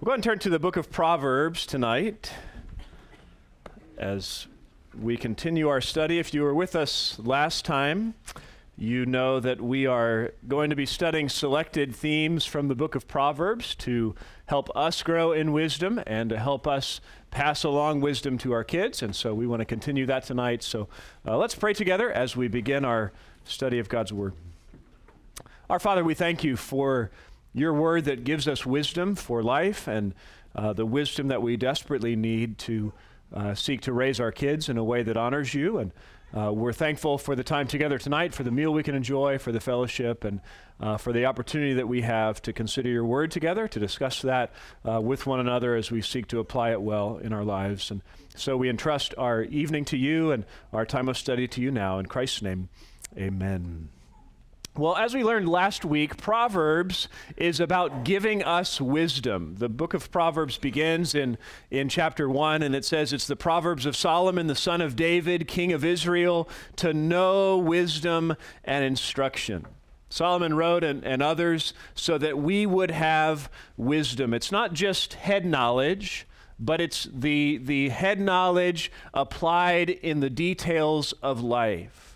We'll go ahead and turn to the book of Proverbs tonight as we continue our study. If you were with us last time, you know that we are going to be studying selected themes from the book of Proverbs to help us grow in wisdom and to help us pass along wisdom to our kids. And so we want to continue that tonight. So uh, let's pray together as we begin our study of God's Word. Our Father, we thank you for your word that gives us wisdom for life and uh, the wisdom that we desperately need to uh, seek to raise our kids in a way that honors you. And uh, we're thankful for the time together tonight, for the meal we can enjoy, for the fellowship, and uh, for the opportunity that we have to consider your word together, to discuss that uh, with one another as we seek to apply it well in our lives. And so we entrust our evening to you and our time of study to you now. In Christ's name, amen. Well, as we learned last week, Proverbs is about giving us wisdom. The book of Proverbs begins in, in chapter 1, and it says it's the Proverbs of Solomon, the son of David, king of Israel, to know wisdom and instruction. Solomon wrote and, and others so that we would have wisdom. It's not just head knowledge, but it's the, the head knowledge applied in the details of life.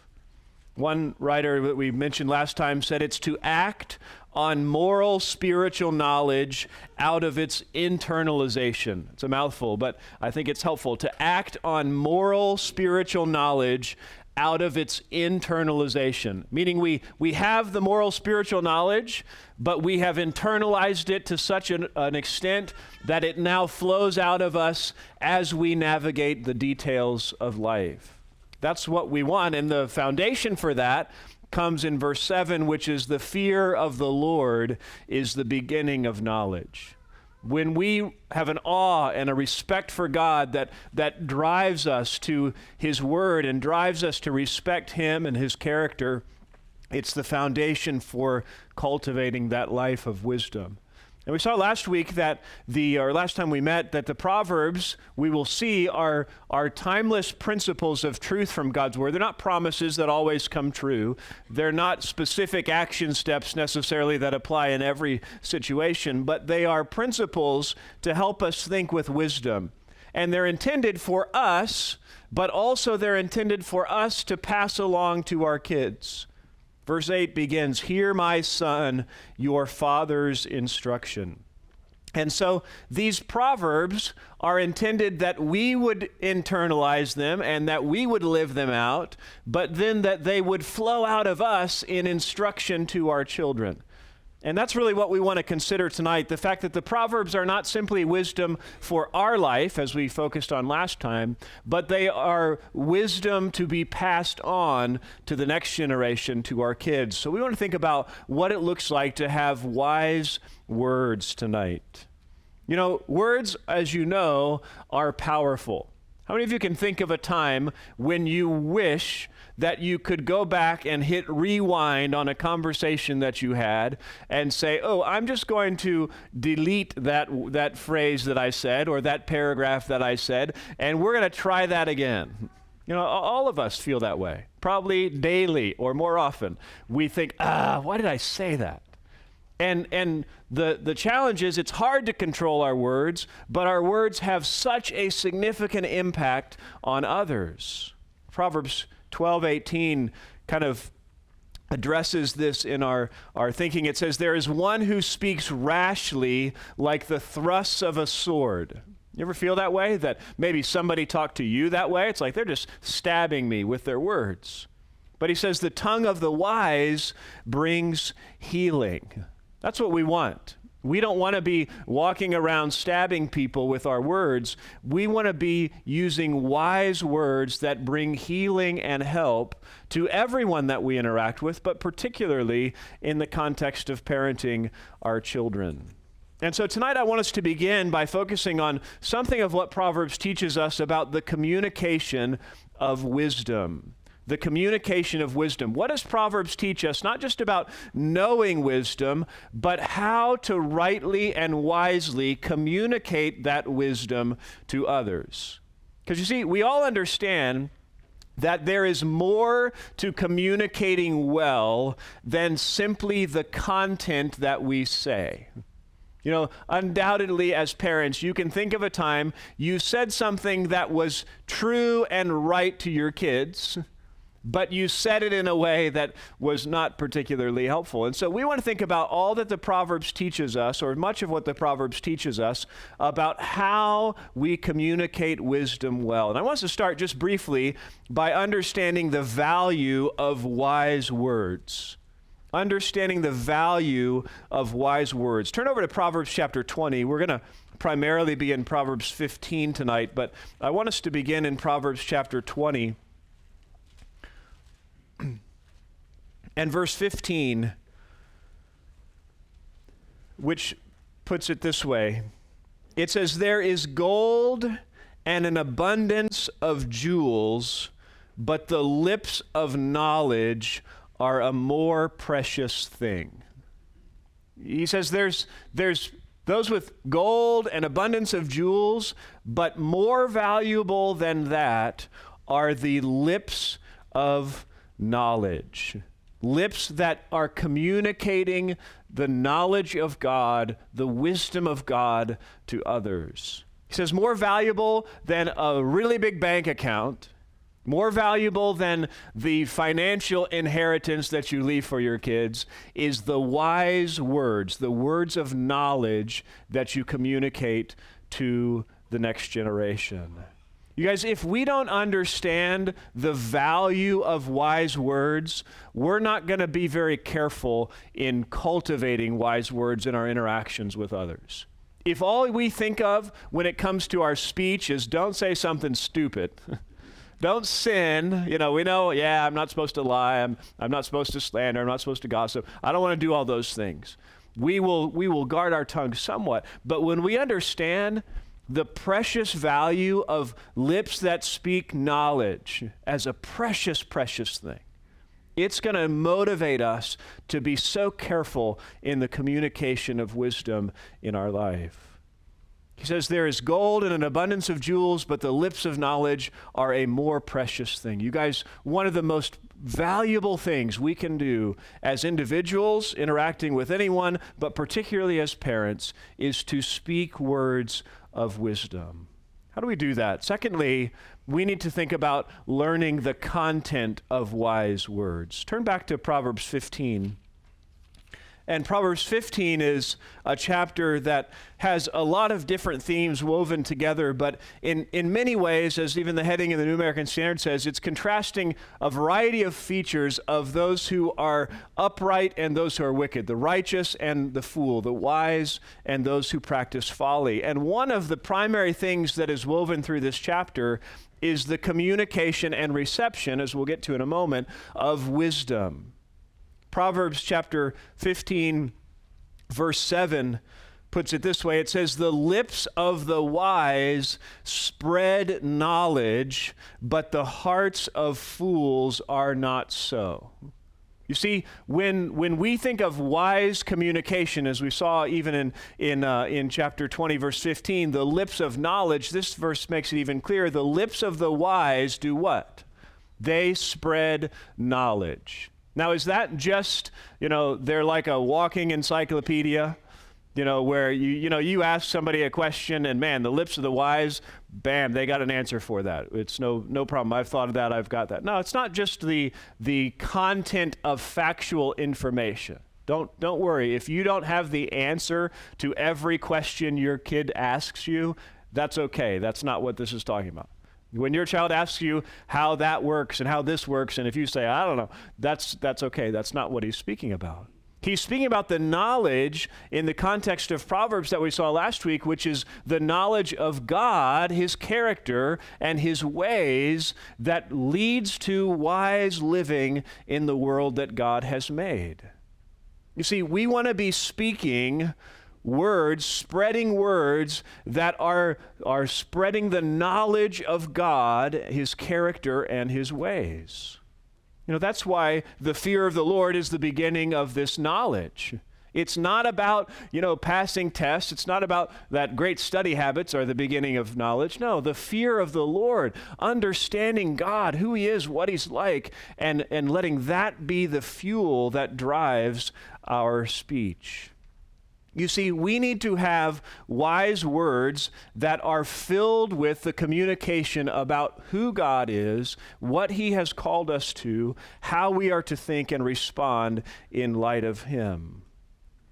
One writer that we mentioned last time said it's to act on moral spiritual knowledge out of its internalization. It's a mouthful, but I think it's helpful to act on moral spiritual knowledge out of its internalization, meaning we, we have the moral spiritual knowledge, but we have internalized it to such an, an extent that it now flows out of us as we navigate the details of life. That's what we want. And the foundation for that comes in verse 7, which is the fear of the Lord is the beginning of knowledge. When we have an awe and a respect for God that, that drives us to His Word and drives us to respect Him and His character, it's the foundation for cultivating that life of wisdom. And we saw last week that the, or last time we met, that the Proverbs we will see are, are timeless principles of truth from God's Word. They're not promises that always come true, they're not specific action steps necessarily that apply in every situation, but they are principles to help us think with wisdom. And they're intended for us, but also they're intended for us to pass along to our kids. Verse 8 begins Hear, my son, your father's instruction. And so these proverbs are intended that we would internalize them and that we would live them out, but then that they would flow out of us in instruction to our children. And that's really what we want to consider tonight the fact that the Proverbs are not simply wisdom for our life, as we focused on last time, but they are wisdom to be passed on to the next generation, to our kids. So we want to think about what it looks like to have wise words tonight. You know, words, as you know, are powerful. How many of you can think of a time when you wish that you could go back and hit rewind on a conversation that you had and say, "Oh, I'm just going to delete that that phrase that I said or that paragraph that I said, and we're going to try that again." You know, all of us feel that way. Probably daily or more often. We think, "Ah, why did I say that?" And, and the, the challenge is it's hard to control our words, but our words have such a significant impact on others. Proverbs 12 18 kind of addresses this in our, our thinking. It says, There is one who speaks rashly like the thrusts of a sword. You ever feel that way? That maybe somebody talked to you that way? It's like they're just stabbing me with their words. But he says, The tongue of the wise brings healing. That's what we want. We don't want to be walking around stabbing people with our words. We want to be using wise words that bring healing and help to everyone that we interact with, but particularly in the context of parenting our children. And so tonight I want us to begin by focusing on something of what Proverbs teaches us about the communication of wisdom the communication of wisdom. What does Proverbs teach us? Not just about knowing wisdom, but how to rightly and wisely communicate that wisdom to others. Because you see, we all understand that there is more to communicating well than simply the content that we say. You know, undoubtedly, as parents, you can think of a time you said something that was true and right to your kids, but you said it in a way that was not particularly helpful. And so we want to think about all that the Proverbs teaches us, or much of what the Proverbs teaches us, about how we communicate wisdom well. And I want us to start just briefly by understanding the value of wise words understanding the value of wise words. Turn over to Proverbs chapter 20. We're going to primarily be in Proverbs 15 tonight, but I want us to begin in Proverbs chapter 20. And verse 15, which puts it this way it says, There is gold and an abundance of jewels, but the lips of knowledge are a more precious thing. He says there's, there's those with gold and abundance of jewels, but more valuable than that are the lips of knowledge. Lips that are communicating the knowledge of God, the wisdom of God to others. He says, more valuable than a really big bank account more valuable than the financial inheritance that you leave for your kids is the wise words, the words of knowledge that you communicate to the next generation. You guys, if we don't understand the value of wise words, we're not going to be very careful in cultivating wise words in our interactions with others. If all we think of when it comes to our speech is don't say something stupid, don't sin. You know, we know, yeah, I'm not supposed to lie. I'm, I'm not supposed to slander. I'm not supposed to gossip. I don't want to do all those things. We will, we will guard our tongue somewhat. But when we understand the precious value of lips that speak knowledge as a precious, precious thing, it's going to motivate us to be so careful in the communication of wisdom in our life. He says, There is gold and an abundance of jewels, but the lips of knowledge are a more precious thing. You guys, one of the most valuable things we can do as individuals interacting with anyone, but particularly as parents, is to speak words of wisdom. How do we do that? Secondly, we need to think about learning the content of wise words. Turn back to Proverbs 15. And Proverbs 15 is a chapter that has a lot of different themes woven together, but in, in many ways, as even the heading in the New American Standard says, it's contrasting a variety of features of those who are upright and those who are wicked, the righteous and the fool, the wise and those who practice folly. And one of the primary things that is woven through this chapter is the communication and reception, as we'll get to in a moment, of wisdom. Proverbs chapter 15, verse 7 puts it this way it says, The lips of the wise spread knowledge, but the hearts of fools are not so. You see, when, when we think of wise communication, as we saw even in, in, uh, in chapter 20, verse 15, the lips of knowledge, this verse makes it even clearer. The lips of the wise do what? They spread knowledge. Now, is that just, you know, they're like a walking encyclopedia? You know, where you, you know, you ask somebody a question and man, the lips of the wise, bam, they got an answer for that. It's no, no problem. I've thought of that. I've got that. No, it's not just the, the content of factual information. Don't, don't worry. If you don't have the answer to every question your kid asks you, that's okay. That's not what this is talking about. When your child asks you how that works and how this works, and if you say, I don't know, that's, that's okay. That's not what he's speaking about. He's speaking about the knowledge in the context of Proverbs that we saw last week, which is the knowledge of God, his character, and his ways that leads to wise living in the world that God has made. You see, we want to be speaking words, spreading words that are, are spreading the knowledge of God, His character, and His ways. You know, that's why the fear of the Lord is the beginning of this knowledge. It's not about, you know, passing tests. It's not about that great study habits are the beginning of knowledge. No, the fear of the Lord, understanding God, who He is, what He's like, and, and letting that be the fuel that drives our speech. You see, we need to have wise words that are filled with the communication about who God is, what He has called us to, how we are to think and respond in light of Him.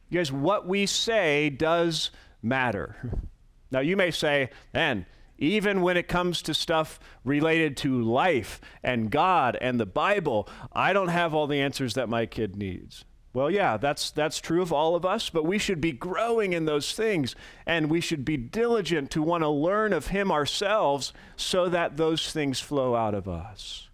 You guys, what we say does matter. Now, you may say, man, even when it comes to stuff related to life and God and the Bible, I don't have all the answers that my kid needs. Well, yeah, that's, that's true of all of us, but we should be growing in those things and we should be diligent to want to learn of Him ourselves so that those things flow out of us.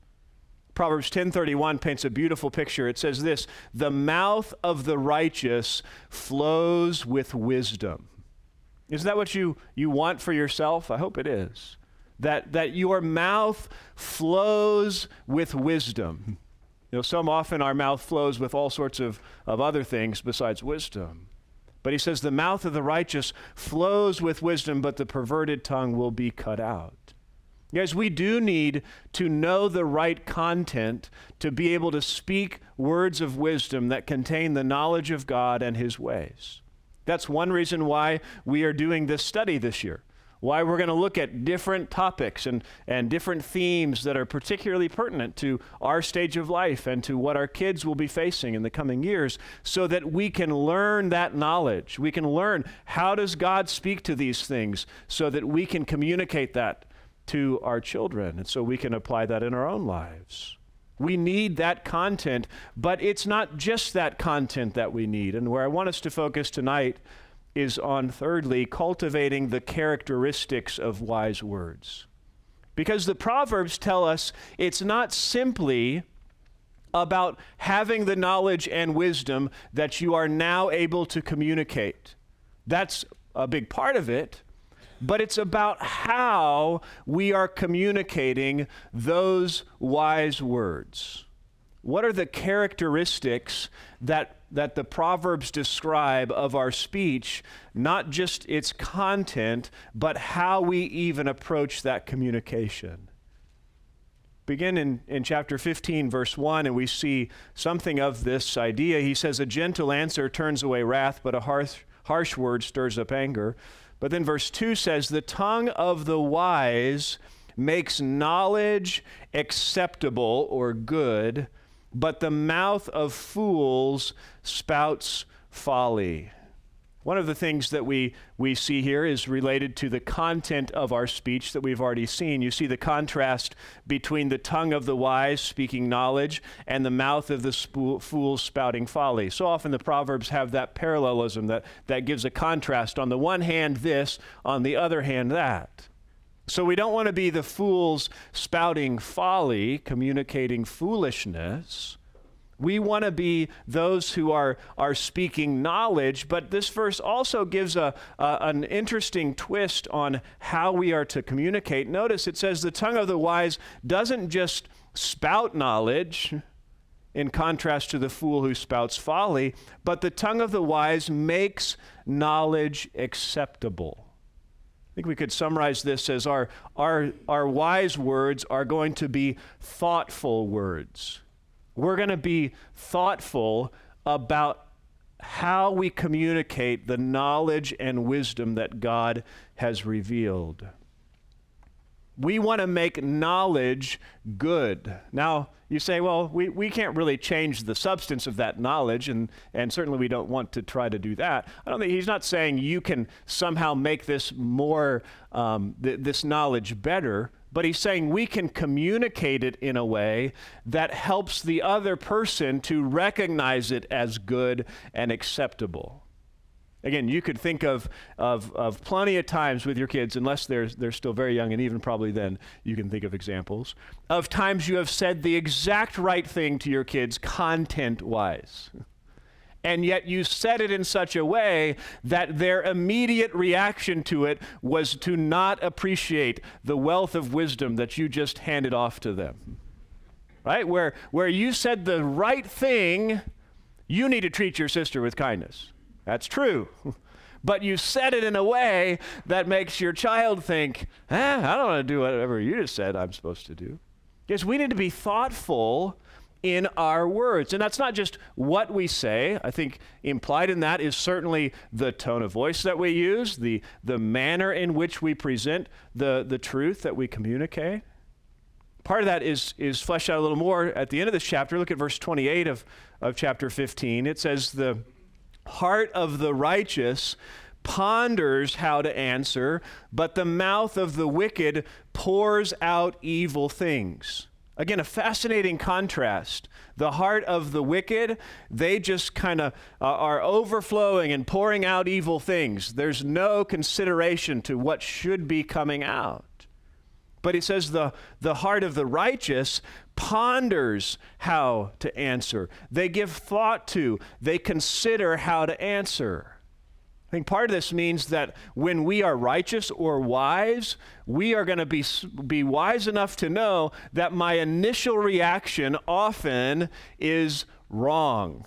Proverbs 10:31 paints a beautiful picture. It says this, "The mouth of the righteous flows with wisdom." Isn't that what you, you want for yourself? I hope it is. That, that your mouth flows with wisdom. You know, some often our mouth flows with all sorts of, of other things besides wisdom. But he says, the mouth of the righteous flows with wisdom, but the perverted tongue will be cut out. Guys, we do need to know the right content to be able to speak words of wisdom that contain the knowledge of God and his ways. That's one reason why we are doing this study this year why we're going to look at different topics and, and different themes that are particularly pertinent to our stage of life and to what our kids will be facing in the coming years so that we can learn that knowledge. We can learn how does God speak to these things so that we can communicate that to our children and so we can apply that in our own lives. We need that content, but it's not just that content that we need. And where I want us to focus tonight is on, thirdly, cultivating the characteristics of wise words. Because the Proverbs tell us it's not simply about having the knowledge and wisdom that you are now able to communicate. That's a big part of it, but it's about how we are communicating those wise words. What are the characteristics that that the Proverbs describe of our speech, not just its content, but how we even approach that communication. Begin in, in chapter 15, verse 1, and we see something of this idea. He says, A gentle answer turns away wrath, but a harsh, harsh word stirs up anger. But then verse 2 says, The tongue of the wise makes knowledge acceptable or good but the mouth of fools spouts folly. One of the things that we, we see here is related to the content of our speech that we've already seen. You see the contrast between the tongue of the wise speaking knowledge and the mouth of the sp- fool spouting folly. So often the Proverbs have that parallelism that, that gives a contrast. On the one hand, this, on the other hand, that. So we don't want to be the fools spouting folly, communicating foolishness. We want to be those who are, are speaking knowledge, but this verse also gives a, a, an interesting twist on how we are to communicate. Notice it says, The tongue of the wise doesn't just spout knowledge, in contrast to the fool who spouts folly, but the tongue of the wise makes knowledge acceptable. I think we could summarize this as our, our, our wise words are going to be thoughtful words. We're going to be thoughtful about how we communicate the knowledge and wisdom that God has revealed. We want to make knowledge good. Now, you say, well, we, we can't really change the substance of that knowledge, and, and certainly we don't want to try to do that. I don't think he's not saying you can somehow make this more, um, th- this knowledge better, but he's saying we can communicate it in a way that helps the other person to recognize it as good and acceptable. Again, you could think of, of, of plenty of times with your kids, unless they're, they're still very young, and even probably then you can think of examples, of times you have said the exact right thing to your kids content wise. And yet you said it in such a way that their immediate reaction to it was to not appreciate the wealth of wisdom that you just handed off to them. Right? Where, where you said the right thing, you need to treat your sister with kindness. That's true. but you said it in a way that makes your child think, eh, I don't want to do whatever you just said I'm supposed to do. Yes, we need to be thoughtful in our words. And that's not just what we say. I think implied in that is certainly the tone of voice that we use, the, the manner in which we present the, the truth that we communicate. Part of that is, is fleshed out a little more at the end of this chapter. Look at verse 28 of, of chapter 15. It says, The heart of the righteous ponders how to answer, but the mouth of the wicked pours out evil things. Again, a fascinating contrast. The heart of the wicked, they just kind of uh, are overflowing and pouring out evil things. There's no consideration to what should be coming out. But he says the, the heart of the righteous ponders how to answer. They give thought to, they consider how to answer. I think part of this means that when we are righteous or wise, we are going to be, be wise enough to know that my initial reaction often is wrong.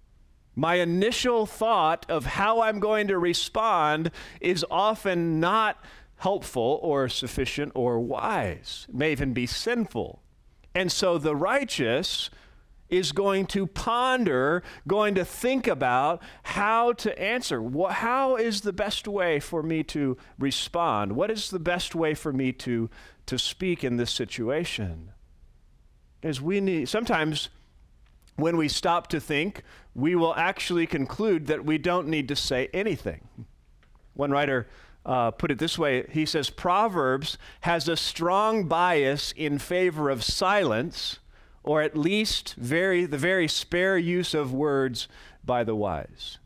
my initial thought of how I'm going to respond is often not helpful or sufficient or wise. It may even be sinful. And so the righteous is going to ponder, going to think about how to answer. How is the best way for me to respond? What is the best way for me to, to speak in this situation? As we need, sometimes when we stop to think, we will actually conclude that we don't need to say anything. One writer uh, put it this way he says, Proverbs has a strong bias in favor of silence or at least very, the very spare use of words by the wise.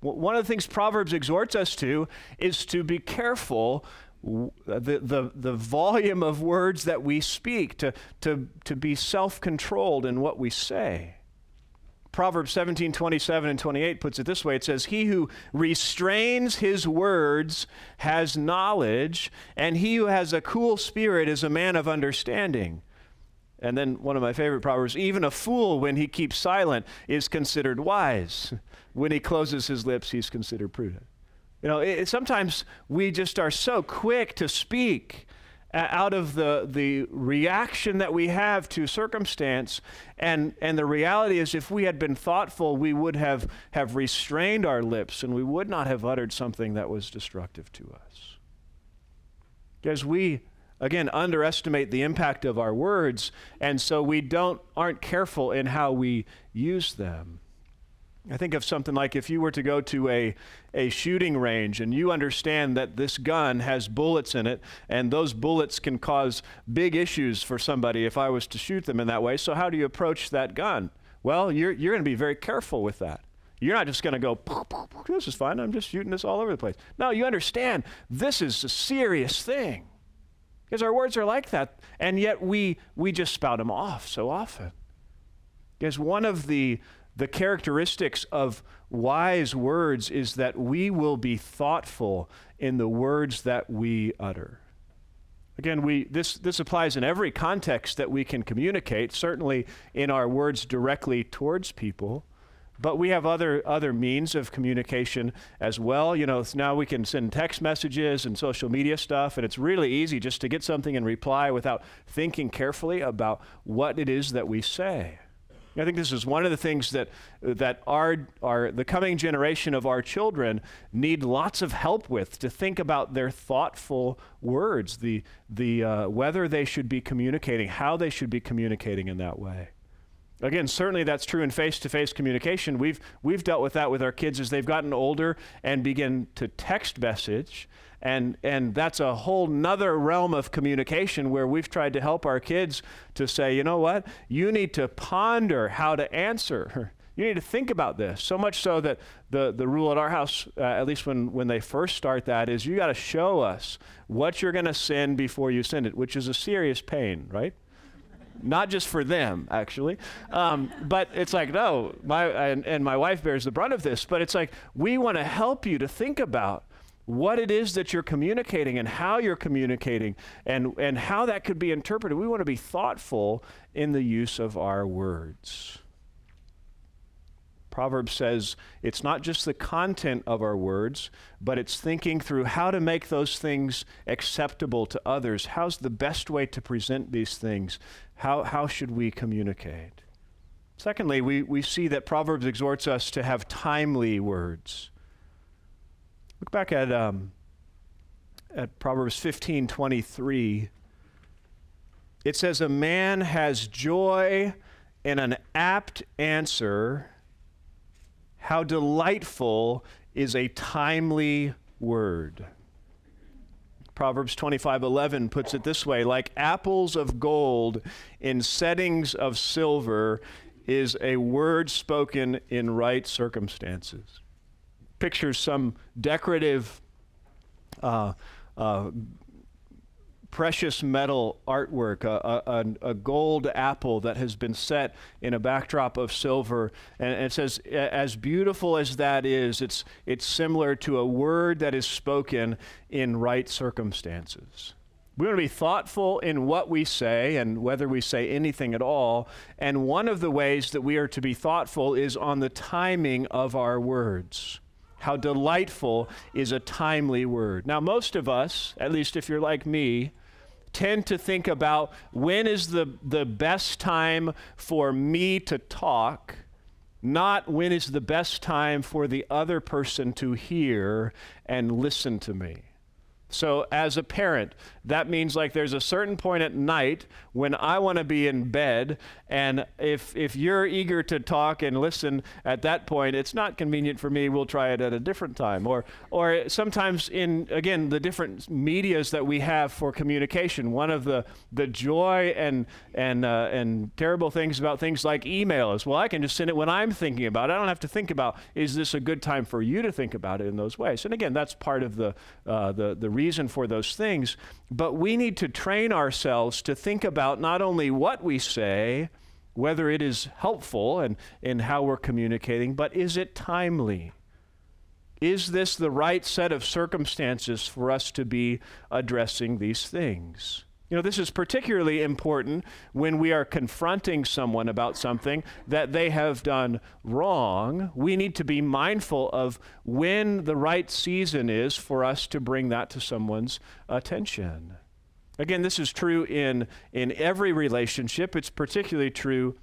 One of the things Proverbs exhorts us to is to be careful the, the, the volume of words that we speak, to, to, to be self controlled in what we say. Proverbs 17, 27 and 28 puts it this way it says, He who restrains his words has knowledge, and he who has a cool spirit is a man of understanding. And then one of my favorite proverbs even a fool, when he keeps silent, is considered wise. When he closes his lips, he's considered prudent. You know, it, sometimes we just are so quick to speak out of the, the reaction that we have to circumstance. And, and the reality is, if we had been thoughtful, we would have, have restrained our lips and we would not have uttered something that was destructive to us. Because we again underestimate the impact of our words and so we don't aren't careful in how we use them i think of something like if you were to go to a, a shooting range and you understand that this gun has bullets in it and those bullets can cause big issues for somebody if i was to shoot them in that way so how do you approach that gun well you're, you're going to be very careful with that you're not just going to go, this is fine, I'm just shooting this all over the place. No, you understand this is a serious thing. Because our words are like that, and yet we, we just spout them off so often. Because one of the, the characteristics of wise words is that we will be thoughtful in the words that we utter. Again, we, this, this applies in every context that we can communicate, certainly in our words directly towards people. But we have other other means of communication as well. You know, now we can send text messages and social media stuff, and it's really easy just to get something and reply without thinking carefully about what it is that we say. I think this is one of the things that that our our the coming generation of our children need lots of help with to think about their thoughtful words, the the uh, whether they should be communicating, how they should be communicating in that way. Again, certainly that's true in face-to-face communication. We've we've dealt with that with our kids as they've gotten older and begin to text message, and and that's a whole nother realm of communication where we've tried to help our kids to say, you know what, you need to ponder how to answer. You need to think about this. So much so that the, the rule at our house, uh, at least when, when they first start that, is you got to show us what you're going to send before you send it, which is a serious pain, right? Not just for them actually um, but it's like no my and, and my wife bears the brunt of this but it's like we want to help you to think about what it is that you're communicating and how you're communicating and, and how that could be interpreted. We want to be thoughtful in the use of our words. Proverbs says it's not just the content of our words, but it's thinking through how to make those things acceptable to others. How's the best way to present these things? How, how should we communicate? Secondly, we, we see that Proverbs exhorts us to have timely words. Look back at, um, at Proverbs 15 23. It says, A man has joy in an apt answer. How delightful is a timely word. Proverbs 25:11 puts it this way, like apples of gold in settings of silver is a word spoken in right circumstances. Pictures some decorative uh, uh, precious metal artwork, a, a, a, gold apple that has been set in a backdrop of silver. And it says, as beautiful as that is, it's, it's similar to a word that is spoken in right circumstances. We want to be thoughtful in what we say and whether we say anything at all. And one of the ways that we are to be thoughtful is on the timing of our words. How delightful is a timely word. Now, most of us, at least if you're like me, tend to think about when is the, the best time for me to talk, not when is the best time for the other person to hear and listen to me. So, as a parent, that means like there's a certain point at night when I want to be in bed, and if if you're eager to talk and listen at that point, it's not convenient for me. We'll try it at a different time, or or sometimes in again the different media's that we have for communication. One of the the joy and and uh, and terrible things about things like email is well, I can just send it when I'm thinking about it. I don't have to think about is this a good time for you to think about it in those ways. And again, that's part of the uh, the the reason for those things. But we need to train ourselves to think about not only what we say, whether it is helpful and in how we're communicating, but is it timely? Is this the right set of circumstances for us to be addressing these things? You know, this is particularly important when we are confronting someone about something that they have done wrong. We need to be mindful of when the right season is for us to bring that to someone's attention. Again, this is true in, in every relationship. It's particularly true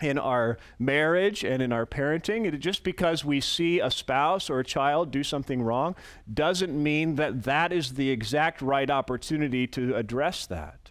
in our marriage and in our parenting. just because we see a spouse or a child do something wrong doesn't mean that that is the exact right opportunity to address that.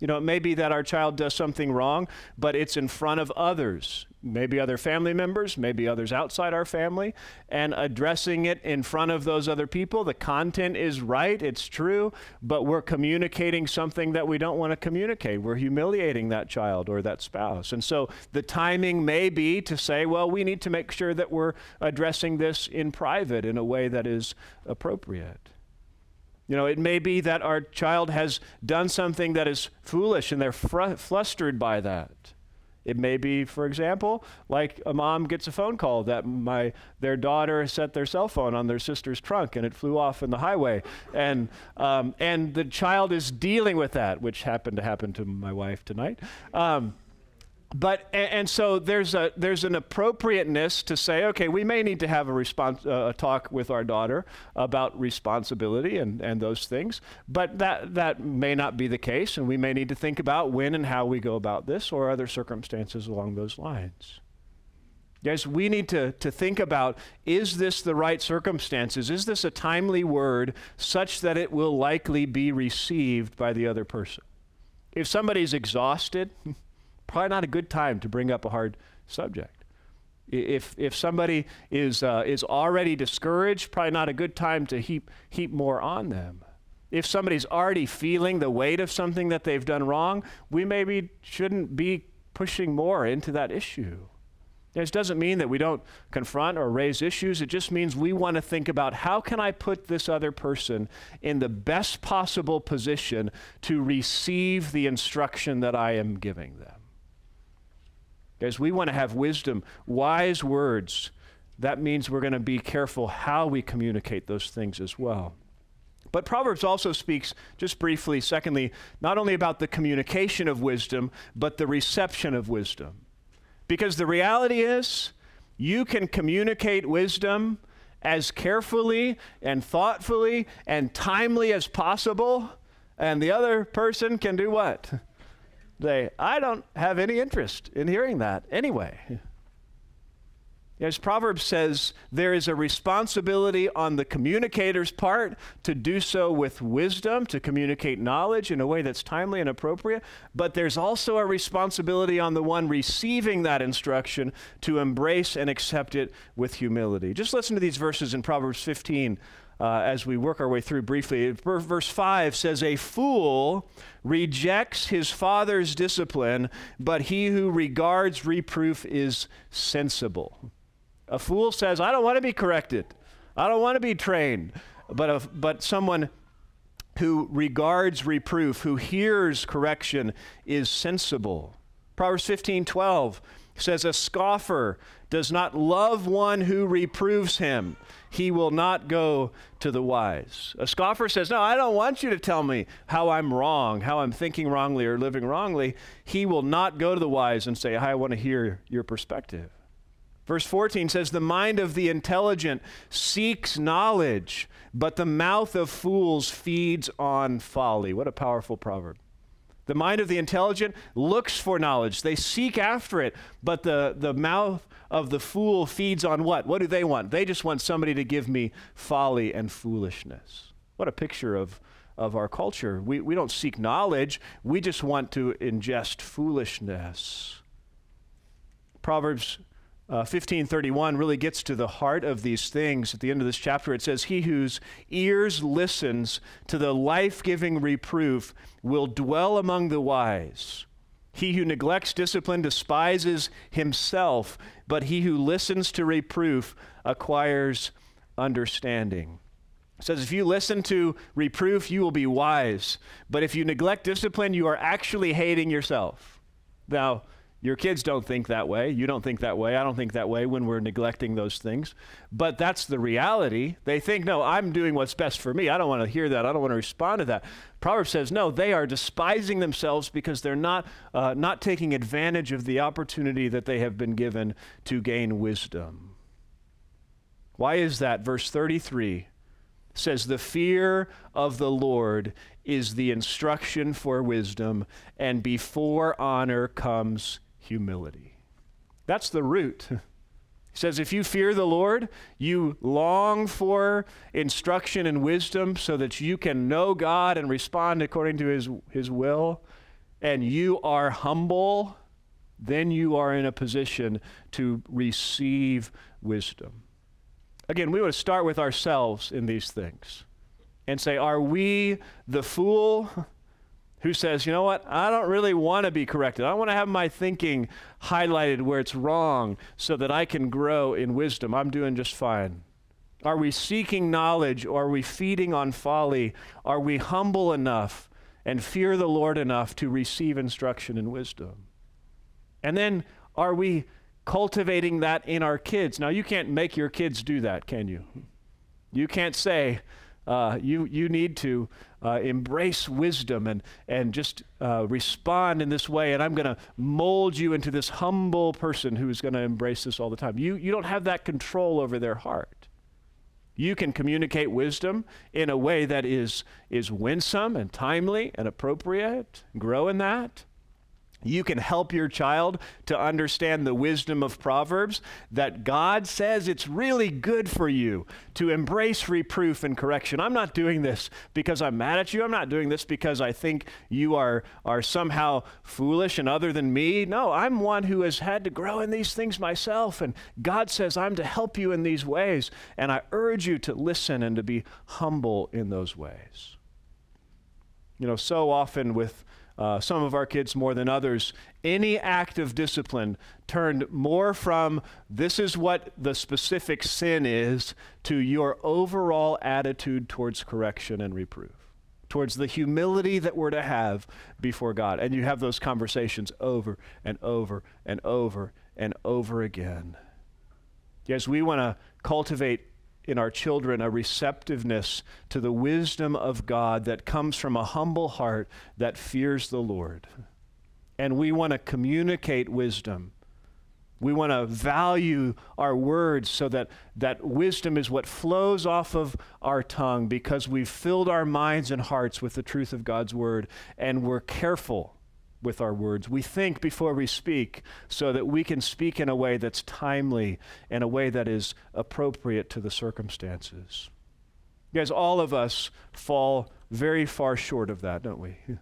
You know, it may be that our child does something wrong, but it's in front of others, maybe other family members, maybe others outside our family, and addressing it in front of those other people. The content is right, it's true, but we're communicating something that we don't want to communicate. We're humiliating that child or that spouse. And so the timing may be to say, well, we need to make sure that we're addressing this in private in a way that is appropriate. You know, it may be that our child has done something that is foolish and they're fr- flustered by that. It may be, for example, like a mom gets a phone call that my their daughter set their cell phone on their sister's trunk and it flew off in the highway, and um, and the child is dealing with that, which happened to happen to my wife tonight. Um, but and, so there's a there's an appropriateness to say okay we may need to have a response uh, a talk with our daughter about responsibility and and those things. But that that may not be the case and we may need to think about when and how we go about this or other circumstances along those lines. Guys we need to to think about is this the right circumstances? Is this a timely word such that it will likely be received by the other person? If somebody's exhausted probably not a good time to bring up a hard subject. If, if somebody is, uh, is already discouraged, probably not a good time to heap, heap more on them. If somebody's already feeling the weight of something that they've done wrong, we maybe shouldn't be pushing more into that issue. This doesn't mean that we don't confront or raise issues. It just means we want to think about how can I put this other person in the best possible position to receive the instruction that I am giving them. Guys, we want to have wisdom, wise words. That means we're going to be careful how we communicate those things as well. But Proverbs also speaks, just briefly, secondly, not only about the communication of wisdom, but the reception of wisdom. Because the reality is, you can communicate wisdom as carefully and thoughtfully and timely as possible, and the other person can do what? I don't have any interest in hearing that anyway. As Proverbs says, there is a responsibility on the communicator's part to do so with wisdom, to communicate knowledge in a way that's timely and appropriate. But there's also a responsibility on the one receiving that instruction to embrace and accept it with humility. Just listen to these verses in Proverbs 15 uh, as we work our way through briefly. Verse 5 says, A fool rejects his father's discipline, but he who regards reproof is sensible. A fool says, I don't want to be corrected, I don't want to be trained. But, a, but someone who regards reproof, who hears correction, is sensible. Proverbs 15 12 says, A scoffer does not love one who reproves him he will not go to the wise. A scoffer says, No, I don't want you to tell me how I'm wrong, how I'm thinking wrongly or living wrongly. He will not go to the wise and say, I want to hear your perspective. Verse 14 says, The mind of the intelligent seeks knowledge, but the mouth of fools feeds on folly. What a powerful proverb. The mind of the intelligent looks for knowledge. They seek after it, but the, the mouth of the fool feeds on what? What do they want? They just want somebody to give me folly and foolishness. What a picture of, of our culture. We, we don't seek knowledge, we just want to ingest foolishness. Proverbs uh, 1531 really gets to the heart of these things. At the end of this chapter, it says, He whose ears listens to the life giving reproof will dwell among the wise. He who neglects discipline despises himself, but he who listens to reproof acquires understanding. It says, if you listen to reproof, you will be wise. But if you neglect discipline, you are actually hating yourself. Now, your kids don't think that way. You don't think that way. I don't think that way when we're neglecting those things. But that's the reality. They think, no, I'm doing what's best for me. I don't want to hear that. I don't want to respond to that. Proverbs says, no, they are despising themselves because they're not, uh, not taking advantage of the opportunity that they have been given to gain wisdom. Why is that? Verse 33 says, The fear of the Lord is the instruction for wisdom, and before honor comes humility. That's the root. He says, if you fear the Lord, you long for instruction and wisdom so that you can know God and respond according to his, his will, and you are humble, then you are in a position to receive wisdom. Again, we want to start with ourselves in these things and say, Are we the fool who says, you know what, I don't really want to be corrected. I want to have my thinking highlighted where it's wrong so that I can grow in wisdom. I'm doing just fine. Are we seeking knowledge or are we feeding on folly? Are we humble enough and fear the Lord enough to receive instruction and wisdom? And then are we cultivating that in our kids? Now, you can't make your kids do that, can you? You can't say, uh, you, you need to uh, embrace wisdom and, and just uh, respond in this way. And I'm going to mold you into this humble person who's going to embrace this all the time. You, you don't have that control over their heart. You can communicate wisdom in a way that is, is winsome and timely and appropriate. Grow in that. You can help your child to understand the wisdom of Proverbs that God says it's really good for you to embrace reproof and correction. I'm not doing this because I'm mad at you. I'm not doing this because I think you are, are somehow foolish and other than me. No, I'm one who has had to grow in these things myself. And God says I'm to help you in these ways. And I urge you to listen and to be humble in those ways. You know, so often with uh, some of our kids more than others, any act of discipline turned more from this is what the specific sin is to your overall attitude towards correction and reproof, towards the humility that we're to have before God. And you have those conversations over and over and over and over again. Yes, we want to cultivate in our children a receptiveness to the wisdom of God that comes from a humble heart that fears the Lord. And we want to communicate wisdom. We want to value our words so that that wisdom is what flows off of our tongue because we've filled our minds and hearts with the truth of God's word and we're careful with our words. We think before we speak so that we can speak in a way that's timely, in a way that is appropriate to the circumstances. Guys, all of us fall very far short of that, don't we?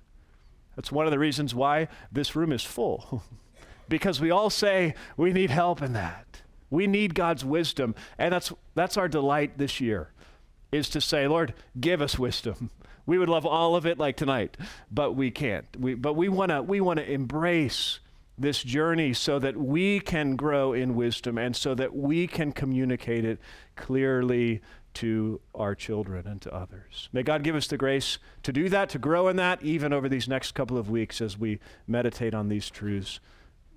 That's one of the reasons why this room is full. because we all say we need help in that. We need God's wisdom. And that's, that's our delight this year, is to say, Lord, give us wisdom. We would love all of it like tonight, but we can't. We, but we want to we wanna embrace this journey so that we can grow in wisdom and so that we can communicate it clearly to our children and to others. May God give us the grace to do that, to grow in that, even over these next couple of weeks as we meditate on these truths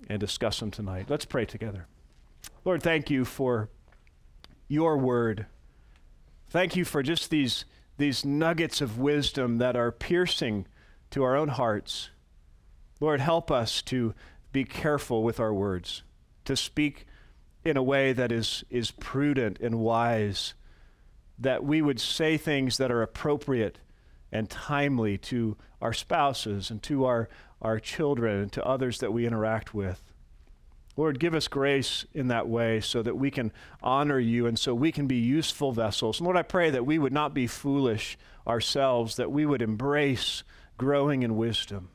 and discuss them tonight. Let's pray together. Lord, thank you for your word. Thank you for just these, these nuggets of wisdom that are piercing to our own hearts. Lord, help us to be careful with our words, to speak in a way that is, is prudent and wise that we would say things that are appropriate and timely to our spouses and to our, our children and to others that we interact with. Lord, give us grace in that way so that we can honor you and so we can be useful vessels. And Lord, I pray that we would not be foolish ourselves, that we would embrace growing in wisdom,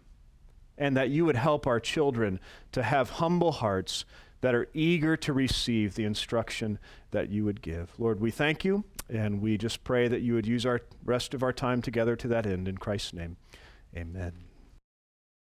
and that you would help our children to have humble hearts that are eager to receive the instruction that you would give. Lord, we thank you, and we just pray that you would use our rest of our time together to that end. In Christ's name, amen.